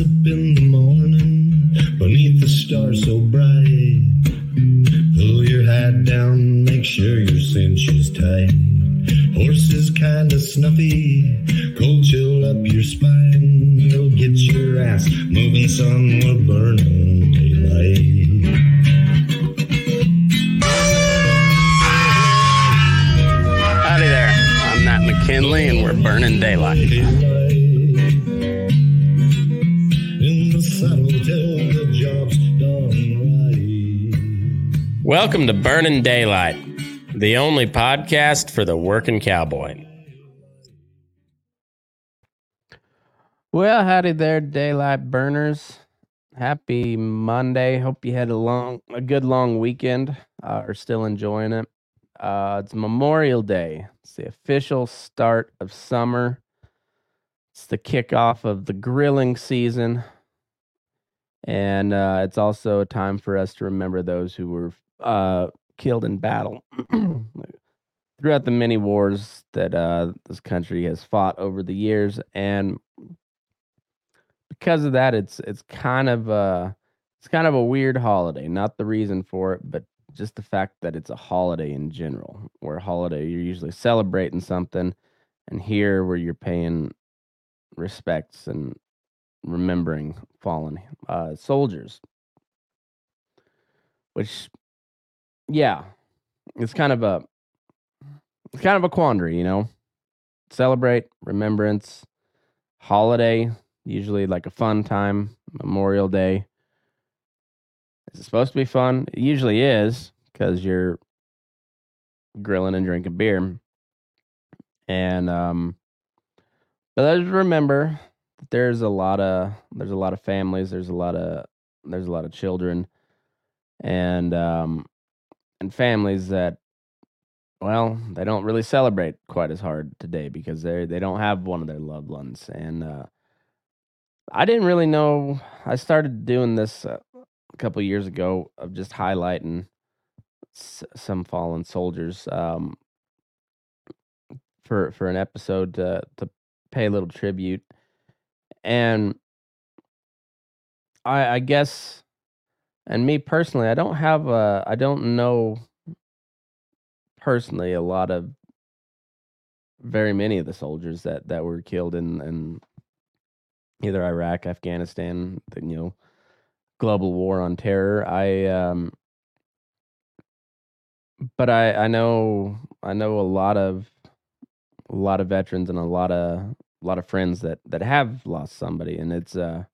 Up in the morning beneath the stars so bright. Pull your hat down, make sure your cinch is tight. Horses kinda snuffy, cold chill up your spine. You'll get your ass moving, son, we're burning daylight. Howdy there. I'm Matt McKinley, and we're burning daylight. Welcome to Burning Daylight, the only podcast for the working cowboy. Well, howdy there, daylight burners. Happy Monday. Hope you had a long, a good long weekend. Uh, are still enjoying it. Uh, it's Memorial Day. It's the official start of summer. It's the kickoff of the grilling season, and uh, it's also a time for us to remember those who were uh, killed in battle throughout the many wars that uh, this country has fought over the years, and because of that, it's it's kind of a it's kind of a weird holiday. Not the reason for it, but just the fact that it's a holiday in general. Where holiday, you're usually celebrating something, and here where you're paying respects and remembering fallen uh, soldiers. Which, yeah, it's kind of a it's kind of a quandary, you know. Celebrate remembrance, holiday, usually like a fun time, Memorial Day. Is it supposed to be fun? It usually is because you're grilling and drinking beer. And um but let's remember that there's a lot of there's a lot of families, there's a lot of there's a lot of children and um and families that well, they don't really celebrate quite as hard today because they they don't have one of their loved ones and uh I didn't really know. I started doing this uh, a couple years ago of just highlighting s- some fallen soldiers um, for for an episode to to pay a little tribute, and I I guess, and me personally, I don't have a I don't know personally a lot of very many of the soldiers that that were killed in in either Iraq, Afghanistan, the you know global war on terror. I um but I I know I know a lot of a lot of veterans and a lot of a lot of friends that that have lost somebody and it's uh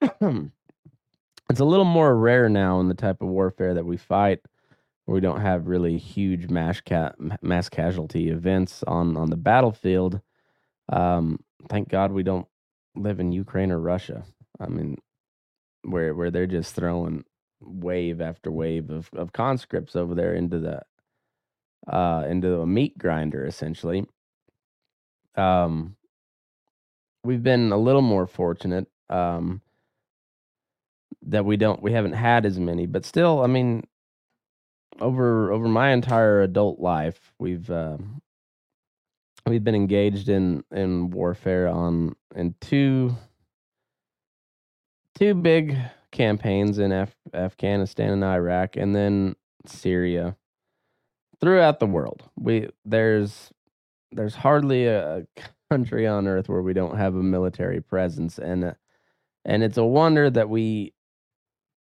it's a little more rare now in the type of warfare that we fight where we don't have really huge mass ca- mass casualty events on on the battlefield um thank god we don't live in Ukraine or Russia. I mean, where where they're just throwing wave after wave of, of conscripts over there into the uh into a meat grinder essentially. Um we've been a little more fortunate um that we don't we haven't had as many, but still, I mean over over my entire adult life, we've um we've been engaged in in warfare on in two two big campaigns in Af- Afghanistan and Iraq and then Syria. Throughout the world we there's there's hardly a country on earth where we don't have a military presence and uh, and it's a wonder that we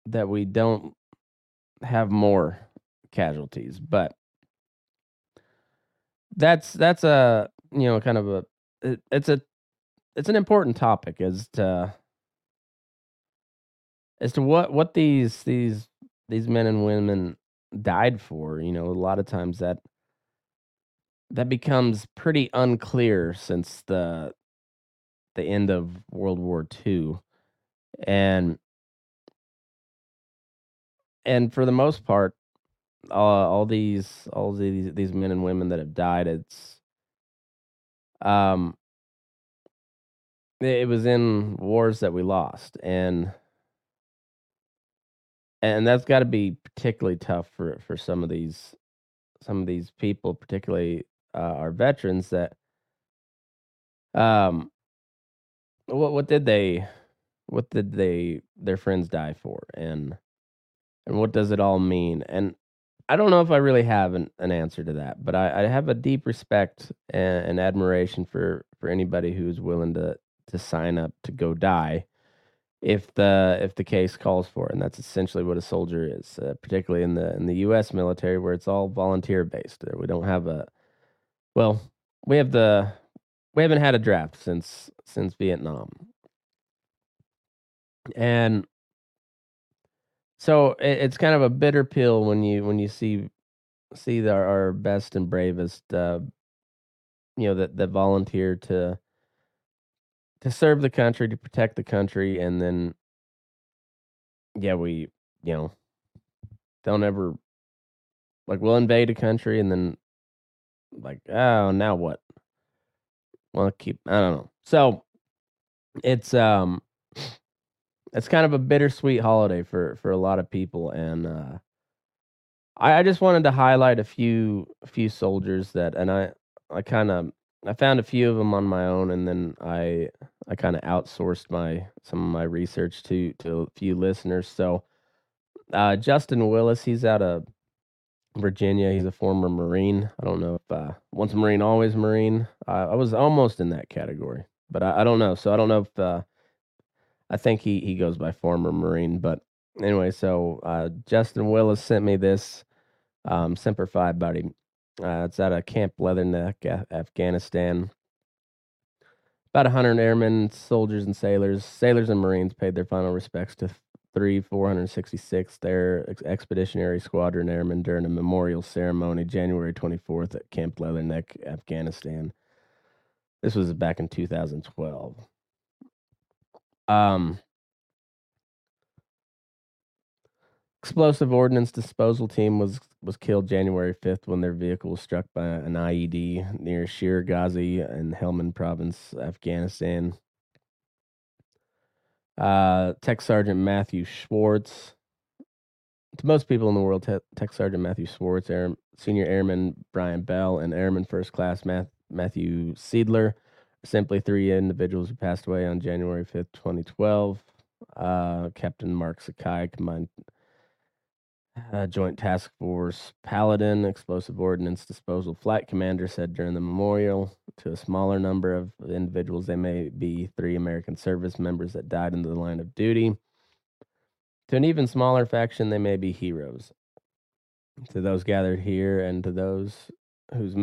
that we don't have more casualties but that's that's a you know kind of a it, it's a it's an important topic as to as to what what these these these men and women died for. You know, a lot of times that that becomes pretty unclear since the the end of World War II. And and for the most part, uh, all these all these these men and women that have died, it's um it was in wars that we lost and and that's got to be particularly tough for for some of these some of these people particularly uh, our veterans that um what what did they what did they their friends die for and and what does it all mean and i don't know if i really have an, an answer to that but I, I have a deep respect and, and admiration for for anybody who's willing to to sign up to go die if the if the case calls for it. and that's essentially what a soldier is uh, particularly in the in the US military where it's all volunteer based we don't have a well we have the we haven't had a draft since since Vietnam and so it, it's kind of a bitter pill when you when you see see the, our best and bravest uh you know that that volunteer to to serve the country, to protect the country, and then yeah, we you know don't ever like we'll invade a country and then like oh now what? Well, keep I don't know. So it's um it's kind of a bittersweet holiday for for a lot of people and uh I, I just wanted to highlight a few a few soldiers that and I I kind of I found a few of them on my own, and then I I kind of outsourced my some of my research to to a few listeners. So uh, Justin Willis, he's out of Virginia. He's a former Marine. I don't know if uh, once Marine, always Marine. I was almost in that category, but I, I don't know. So I don't know if uh, I think he he goes by former Marine. But anyway, so uh, Justin Willis sent me this um, Semper Fi buddy. Uh, it's at a Camp Leatherneck, Afghanistan. About 100 airmen, soldiers, and sailors, sailors and Marines paid their final respects to three 466th Air Expeditionary Squadron airmen during a memorial ceremony January 24th at Camp Leatherneck, Afghanistan. This was back in 2012. Um, explosive ordnance disposal team was was killed January 5th when their vehicle was struck by an IED near Shir Ghazi in Helmand province, Afghanistan. Uh, Tech Sergeant Matthew Schwartz. To most people in the world, Te- Tech Sergeant Matthew Schwartz, Air, Senior Airman Bryan Bell, and Airman First Class Math- Matthew Seidler simply three individuals who passed away on January 5th, 2012. Uh, Captain Mark Sakai, Combined uh, Joint Task Force Paladin Explosive Ordnance Disposal Flight Commander said during the memorial to a smaller number of individuals, they may be three American service members that died in the line of duty. To an even smaller faction, they may be heroes. To those gathered here and to those whose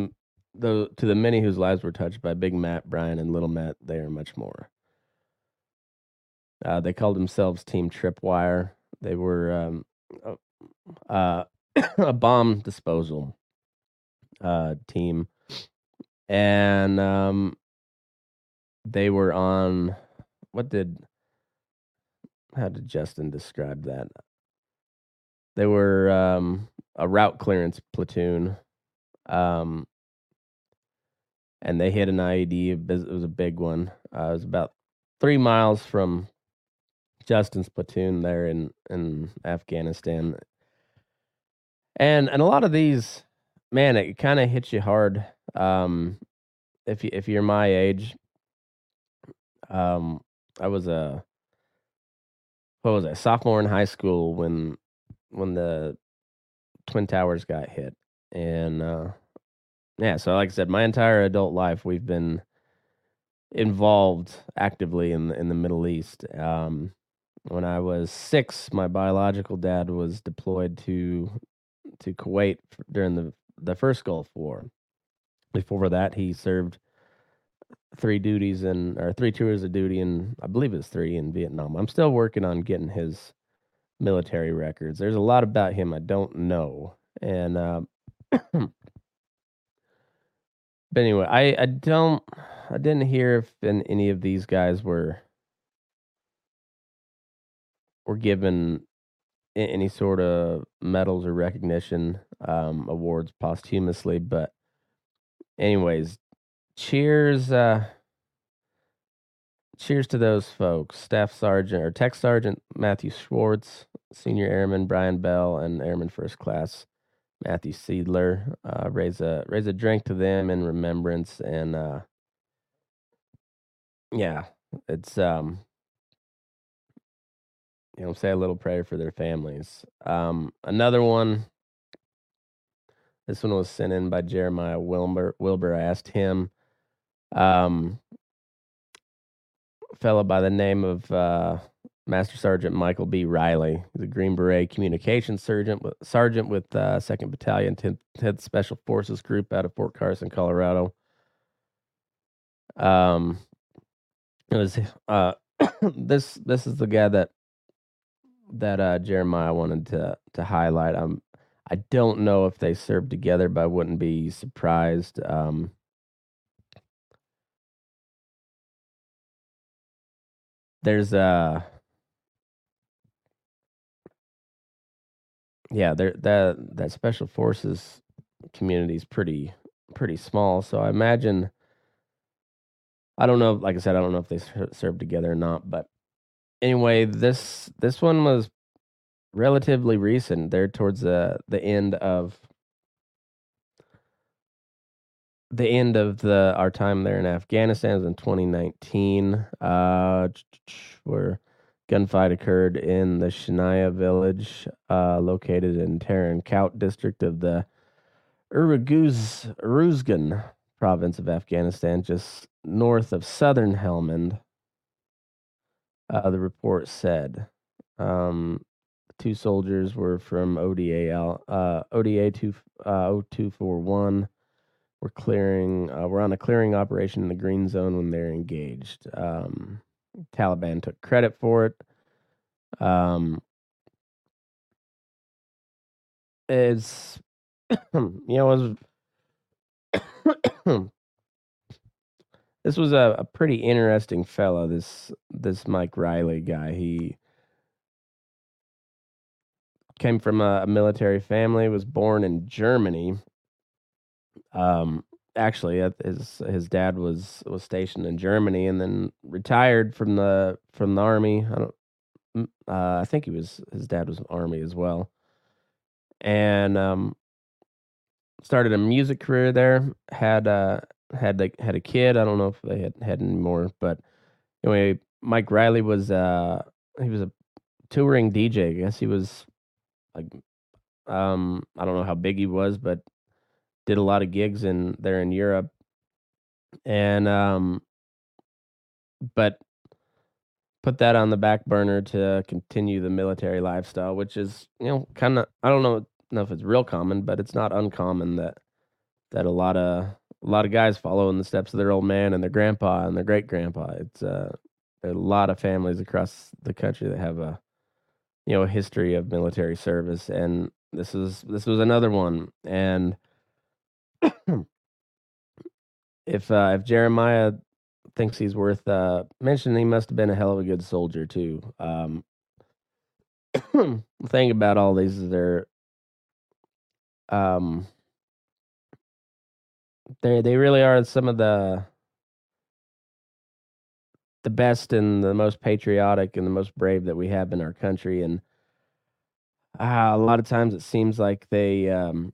though to the many whose lives were touched by Big Matt, Bryan, and Little Matt, they are much more. Uh, they called themselves Team Tripwire. They were um, uh, a bomb disposal uh, team, and um, they were on what did how did Justin describe that? They were um, a route clearance platoon, um, and they hit an IED. It was a big one. Uh, it was about three miles from Justin's platoon there in in Afghanistan and and a lot of these, man, it kind of hits you hard. Um, if you if you're my age, um, I was a what was I sophomore in high school when when the twin towers got hit, and uh, yeah, so like I said, my entire adult life we've been involved actively in the, in the Middle East. Um, when I was six, my biological dad was deployed to to Kuwait during the the first Gulf War. Before that, he served three duties and or three tours of duty, and I believe it's three in Vietnam. I'm still working on getting his military records. There's a lot about him I don't know, and uh, but anyway, I I don't I didn't hear if any of these guys were were given any sort of medals or recognition um, awards posthumously, but anyways, cheers. Uh, cheers to those folks. Staff Sergeant or Tech Sergeant Matthew Schwartz, Senior Airman Bryan Bell, and Airman First Class Matthew Seidler. Uh, raise a raise a drink to them in remembrance, and uh, yeah, it's um, you know, say a little prayer for their families. Um, another one this one was sent in by Jeremiah Wilbur. Wilbur. I asked him, um, fellow by the name of uh, Master Sergeant Michael B. Riley. He's a Green Beret communications sergeant, sergeant with uh, Second Battalion, 10th, 10th Special Forces Group out of Fort Carson, Colorado. Um, it was uh, this. This is the guy that that uh, Jeremiah wanted to to highlight. I'm I don't know if they served together, but I wouldn't be surprised. Um, there's a yeah, there that that special forces community is pretty pretty small. So I imagine I don't know. Like I said, I don't know if they served together or not. But anyway, this this one was relatively recent. They're towards the the end of the end of the our time there in Afghanistan was in 2019. Uh, where gunfight occurred in the Shanaya village, uh, located in Tarin Kowt district of the Uruzgan province of Afghanistan, just north of southern Helmand. Uh, the report said. Um, two soldiers were from ODA uh, ODA two uh, 0241. We're clearing. Uh, we're on a clearing operation in the green zone when they're engaged. Um, Taliban took credit for it. Um, it's you know it was this was a, a pretty interesting fellow. This this Mike Riley guy. He came from a, a military family, was born in Germany. Um, actually, his his dad was was stationed in Germany and then retired from the from the army. I don't. Uh, I think he was his dad was in army as well, and um, started a music career there. Had uh had the, had a kid. I don't know if they had had any more, but anyway, Mike Riley was uh he was a touring DJ. I guess he was like um I don't know how big he was, but did a lot of gigs in there in Europe. And um but put that on the back burner to continue the military lifestyle, which is, you know, kind of I don't know, know if it's real common, but it's not uncommon that that a lot of a lot of guys follow in the steps of their old man and their grandpa and their great grandpa. It's uh, there are a lot of families across the country that have a you know a history of military service, and this is this was another one. And if uh, if Jeremiah thinks he's worth uh, mentioning, he must have been a hell of a good soldier too. Um, the thing about all these is they're um they they really are some of the the best and the most patriotic and the most brave that we have in our country. And uh, a lot of times it seems like they um,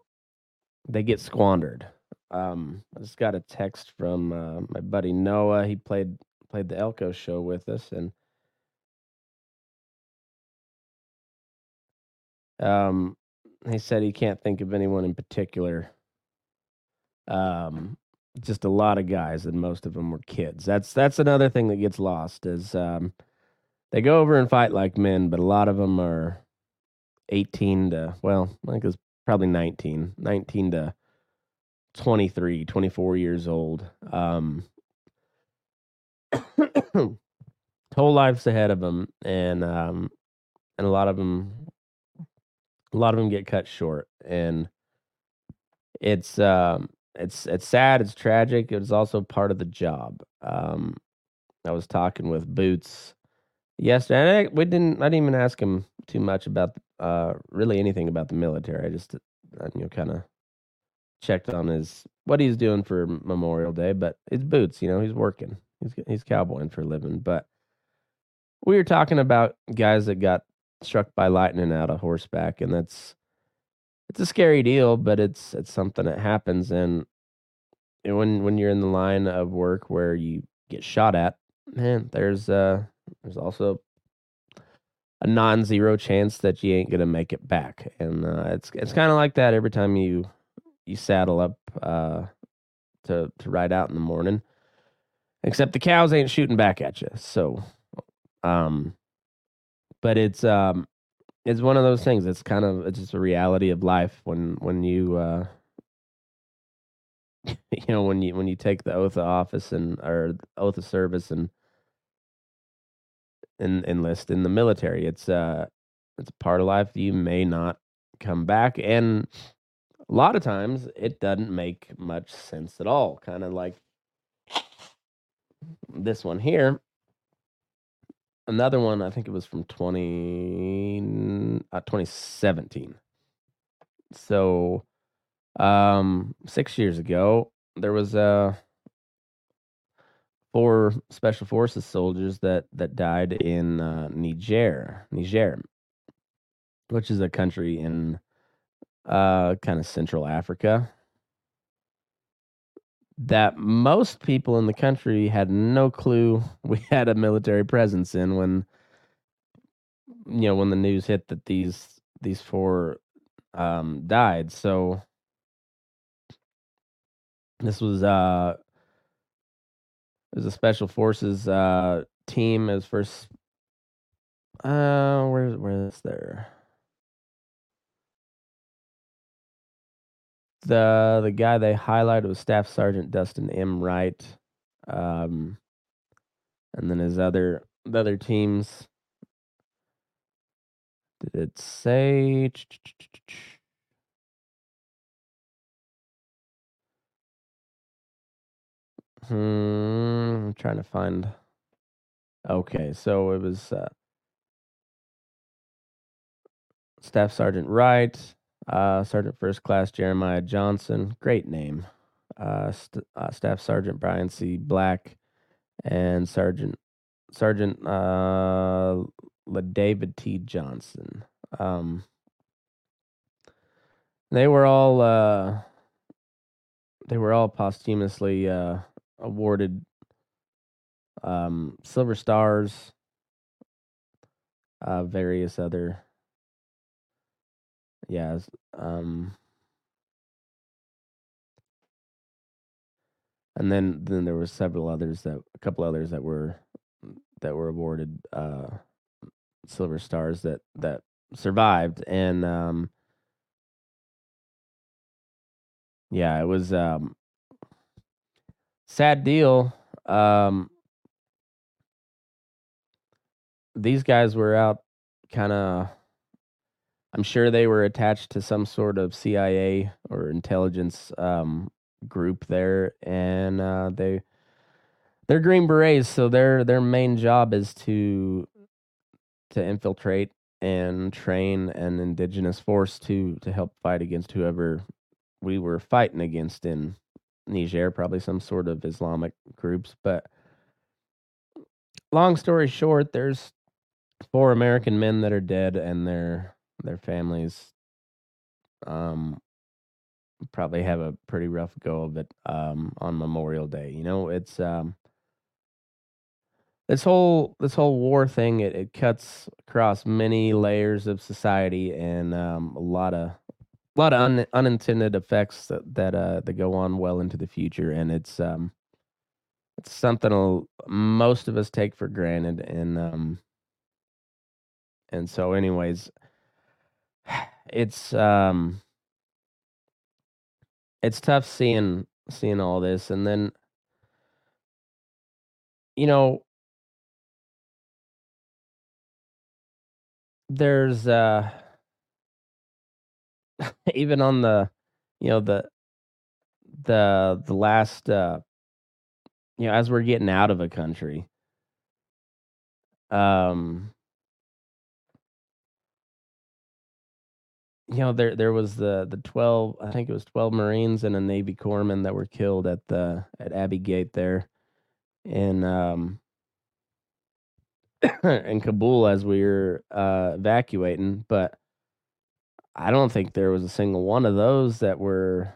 they get squandered. Um, I just got a text from uh, my buddy Noah. He played played the Elko show with us, and um, he said he can't think of anyone in particular. Um, just a lot of guys, and most of them were kids. That's that's another thing that gets lost is um, they go over and fight like men, but a lot of them are 18 to well, I think it was probably 19, 19 to 23, 24 years old. Um, whole lives ahead of them, and um, and a lot of them, a lot of them get cut short, and it's um, it's it's sad, it's tragic. It's also part of the job. Um, I was talking with Boots yesterday. we didn't. I didn't even ask him too much about uh, really anything about the military. I just uh, you know kind of checked on his what he's doing for Memorial Day, but it's Boots. You know, he's working. He's he's cowboying for a living. But we were talking about guys that got struck by lightning out of horseback, and that's it's a scary deal, but it's it's something that happens. And when when you're in the line of work where you get shot at, man, there's uh there's also a non-zero chance that you ain't gonna make it back, and uh, it's it's kind of like that every time you you saddle up uh, to to ride out in the morning. Except the cows ain't shooting back at you, so um, but it's um it's one of those things. It's kind of it's just a reality of life when when you uh you know when you when you take the oath of office and or oath of service and and enlist in the military. It's uh it's a part of life you may not come back and a lot of times it doesn't make much sense at all. Kind of like this one here another one, I think it was from 20, uh, 2017. So, um, six years ago, there was uh, four special forces soldiers that that died in uh, Niger, Niger, which is a country in uh, kind of Central Africa that most people in the country had no clue we had a military presence in when you know when the news hit that these these four um died. So this was uh was a special forces uh team as first uh where where is there the the guy they highlighted was Staff Sergeant Dustin M. Wright, um, and then his other the other teams. Did it say? Hmm, I'm trying to find. Okay, so it was uh, Staff Sergeant Wright, uh, Sergeant First Class Jeremiah Johnson, great name. Uh, St- uh, Staff Sergeant Bryan C. Black, and Sergeant Sergeant uh, David T. Johnson. Um, they were all uh, they were all posthumously uh, awarded um, silver stars, uh, various other yeah, um and then then there were several others that a couple others that were that were awarded uh silver stars that that survived and um yeah, it was um sad deal. Um these guys were out kind of I'm sure they were attached to some sort of CIA or intelligence um, group there, and uh, they they're Green Berets, so their their main job is to to infiltrate and train an indigenous force to to help fight against whoever we were fighting against in Niger, probably some sort of Islamic groups. But long story short, there's four American men that are dead, and they're their families um probably have a pretty rough go of it um on Memorial Day. You know, it's um this whole this whole war thing it, it cuts across many layers of society and um a lot of a lot of un, unintended effects that that uh that go on well into the future and it's um it's something most of us take for granted and um and so anyways it's um it's tough seeing seeing all this and then you know, there's uh even on the you know the the the last uh you know as we're getting out of a country um you know there there was the the 12 I think it was 12 Marines and a Navy corpsman that were killed at the at Abbey Gate there in um in Kabul as we were uh evacuating but I don't think there was a single one of those that were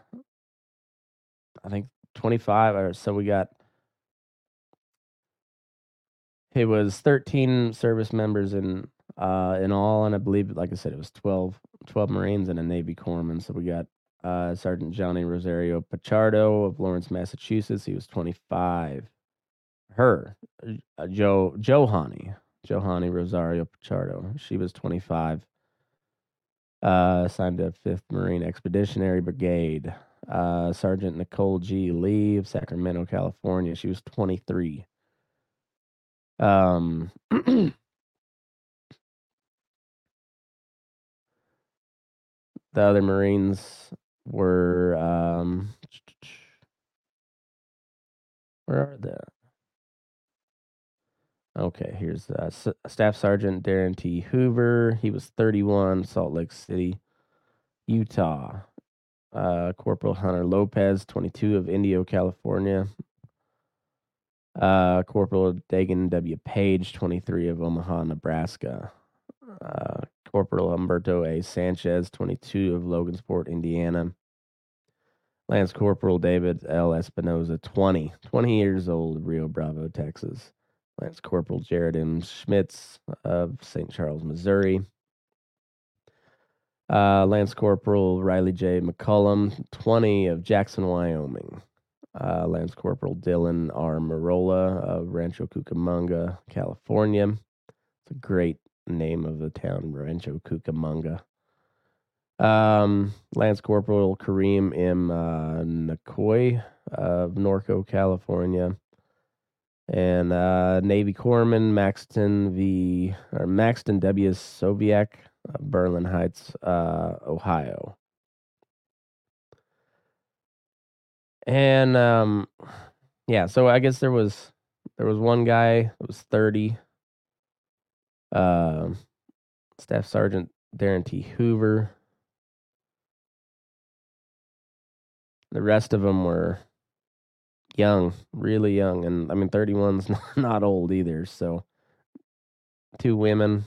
I think 25 or so we got it was 13 service members in uh in all and I believe like I said it was 12 12 Marines and a Navy corpsman so we got uh Sergeant Johnny Rosario Pichardo of Lawrence, Massachusetts. He was 25. Her uh, Joe Johanny Johanny Rosario Pichardo. She was 25. Uh, signed to 5th Marine Expeditionary Brigade. Uh, Sergeant Nicole G. Lee of Sacramento, California. She was 23. Um, the other Marines were um, where are they? Okay, here's uh, S- Staff Sergeant Darin T. Hoover. He was 31, Salt Lake City, Utah. Uh, Corporal Hunter Lopez, 22 of Indio, California. Uh, Corporal Daegan W. Page, 23 of Omaha, Nebraska. Uh, Corporal Humberto A. Sanchez, 22 of Logansport, Indiana. Lance Corporal David L. Espinoza, 20, 20 years old, Rio Bravo, Texas. Lance Corporal Jared M. Schmitz of St. Charles, Missouri. Uh, Lance Corporal Rylee J. McCollum, 20 of Jackson, Wyoming. Uh, Lance Corporal Dylan R. Merola of Rancho Cucamonga, California. It's a great name of the town, Rancho Cucamonga. Um, Lance Corporal Kareem M. Uh, of Norco, California and uh, Navy Corpsman Maxton V or Maxton W. Soviak, uh, Berlin Heights, uh, Ohio. And um, yeah, so I guess there was there was one guy that was thirty. Uh, Staff Sergeant Darin T. Hoover. The rest of them were young, really young, and I mean 31's not, old either. So two women,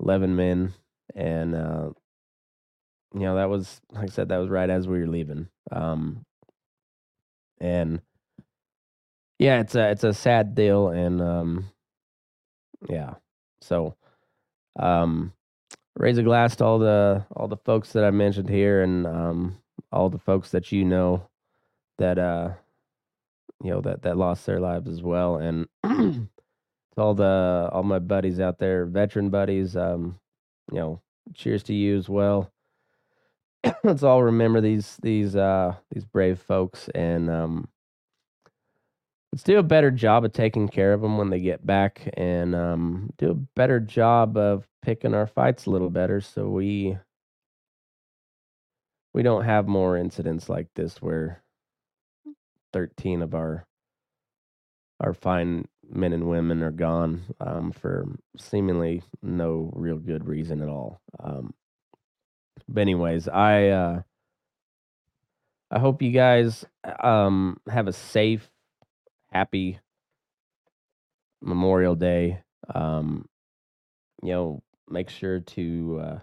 eleven men, and uh, you know that was like I said that was right as we were leaving. Um, and yeah, it's a it's a sad deal, and um, yeah, so um, raise a glass to all the all the folks that I mentioned here, and um, all the folks that you know that uh you know that that lost their lives as well and to all the all my buddies out there veteran buddies um you know cheers to you as well. Let's all remember these these uh these brave folks and um let's do a better job of taking care of them when they get back and um do a better job of picking our fights a little better so we we don't have more incidents like this where 13 of our our fine men and women are gone um, for seemingly no real good reason at all. Um, but anyways, I uh, I hope you guys um, have a safe, happy Memorial Day. Um, you know, make sure to uh,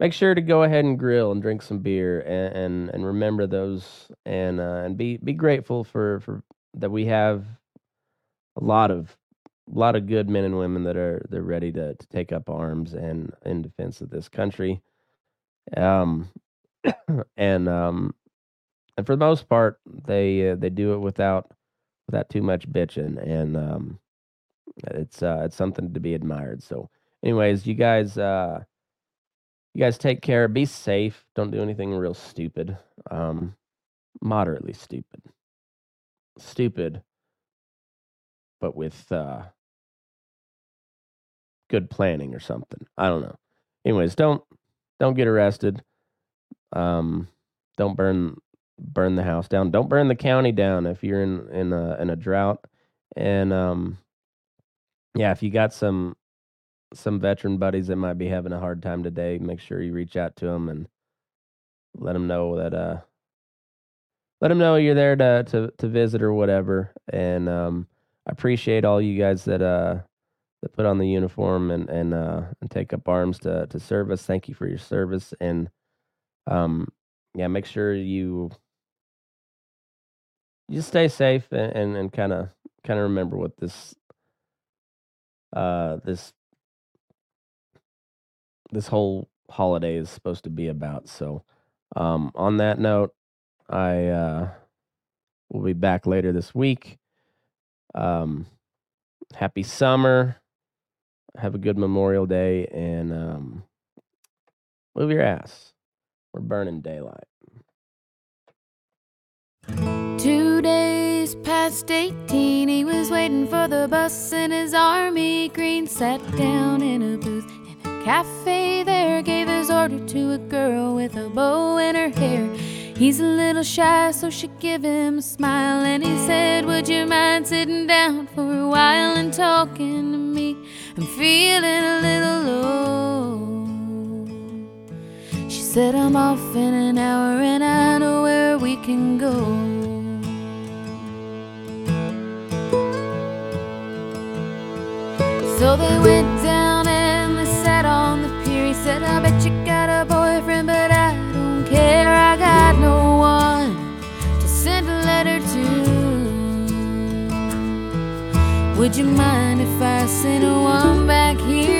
make sure to go ahead and grill and drink some beer and and, and remember those and uh, and be be grateful for for that we have a lot of a lot of good men and women that are they're ready to, to take up arms and in defense of this country. Um and um and for the most part they uh, they do it without without too much bitching and um it's uh it's something to be admired. So anyways you guys uh you guys take care. Be safe. Don't do anything real stupid. Um, moderately stupid. stupid, but with uh, good planning or something. I don't know. Anyways, don't don't get arrested. Um, don't burn burn the house down. Don't burn the county down if you're in in a in a drought. And um, yeah, if you got some some veteran buddies that might be having a hard time today, make sure you reach out to them and let them know that uh let them know you're there to to to visit or whatever. And um, I appreciate all you guys that uh that put on the uniform and and uh and take up arms to to serve us. Thank you for your service and um yeah, make sure you you stay safe and and, and kind of kind of remember what this uh this this whole holiday is supposed to be about. So um on that note, I uh will be back later this week. Um happy summer. Have a good Memorial Day and um move your ass. We're burning daylight. Two days past 18, he was waiting for the bus in his army green. Sat down in a booth cafe there, gave his order to a girl with a bow in her hair. He's a little shy, so she give him a smile, and he said, Would you mind sitting down for a while and talking to me? I'm feeling a little low. She said, I'm off in an hour, and I know where we can go. So they went down sat on the pier. He said, I bet you got a boyfriend, but I don't care. I got no one to send a letter to. Would you mind if I sent one back here